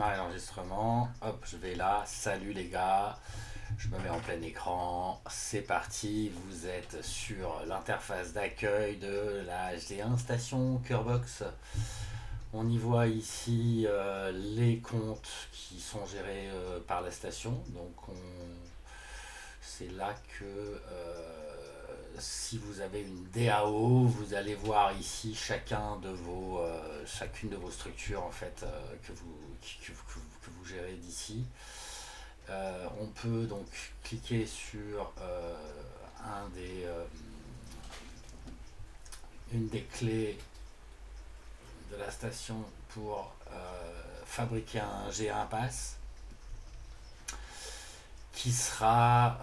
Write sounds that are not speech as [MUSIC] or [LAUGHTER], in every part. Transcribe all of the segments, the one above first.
démarrer l'enregistrement. Hop, je vais là. Salut les gars. Je me mets en plein écran. C'est parti. Vous êtes sur l'interface d'accueil de la HD1 station Curebox. On y voit ici euh, les comptes qui sont gérés euh, par la station. Donc c'est là que euh, si vous avez une DAO, vous allez voir ici chacun de vos, euh, chacune de vos structures en fait euh, que, vous, que, vous gérez d'ici. Euh, on peut donc cliquer sur un des, une des clés de la station pour fabriquer un G1 pass qui sera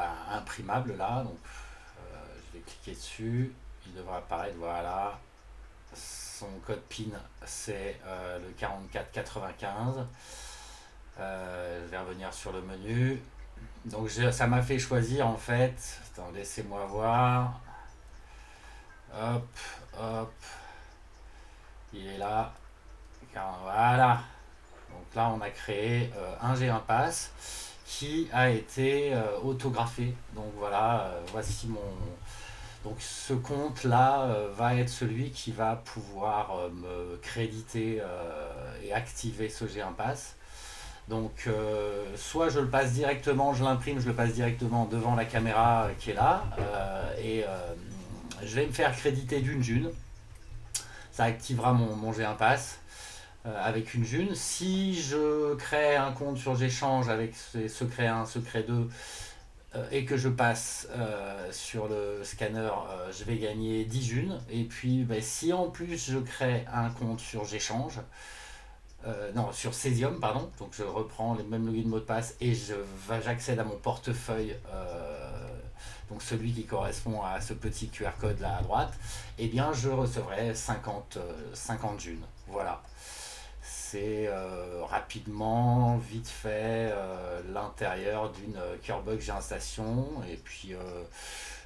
ben, imprimable là. Donc, euh, je vais cliquer dessus. Il devrait apparaître. Voilà. Son code PIN, c'est euh, le 4495. je vais revenir sur le menu. Donc, ça m'a fait choisir en fait. Attends, laissez-moi voir. Hop, hop. Il est là. Voilà. Donc là, on a créé un G1 Pass qui a été euh, autographié. Donc voilà, euh, voici mon... Donc ce compte-là euh, va être celui qui va pouvoir me créditer et activer ce G1 Pass. Donc soit je le passe directement, je l'imprime, je le passe directement devant la caméra qui est là, et je vais me faire créditer d'une june. Ça activera mon, mon G1 Pass. Euh, avec une june. Si je crée un compte sur J'échange avec secret 1, secret 2 euh, et que je passe euh, sur le scanner, je vais gagner 10 junes. Et puis ben, si en plus je crée un compte sur J'échange, non, sur Cesium, pardon. Donc je reprends les mêmes login mot de passe et j'accède à mon portefeuille, donc celui qui correspond à ce petit QR code là à droite. Et eh bien je recevrai 50, 50 junes. Voilà c'est euh, rapidement, vite fait, euh, l'intérieur d'une Curbuck j'ai station. Et puis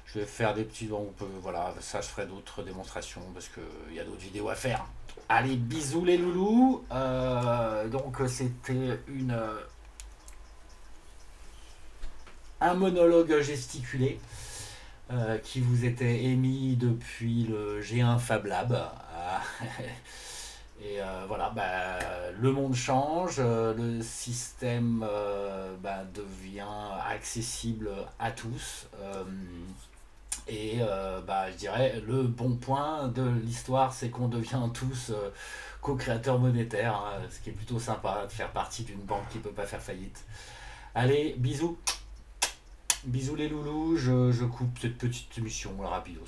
je vais faire des petits. Donc voilà, ça je ferai d'autres démonstrations parce qu'il y a d'autres vidéos à faire. Allez, bisous les loulous. Euh, donc c'était une un monologue gesticulé qui vous était émis depuis le G1 Fab Lab. [LAUGHS] Et euh, voilà, bah, le monde change, euh, le système euh, bah, devient accessible à tous. et bah, je dirais, le bon point de l'histoire, c'est qu'on devient tous co-créateurs monétaires, hein, ce qui est plutôt sympa de faire partie d'une banque qui ne peut pas faire faillite. Allez, bisous. Bisous les loulous, je, je coupe cette petite émission rapidos.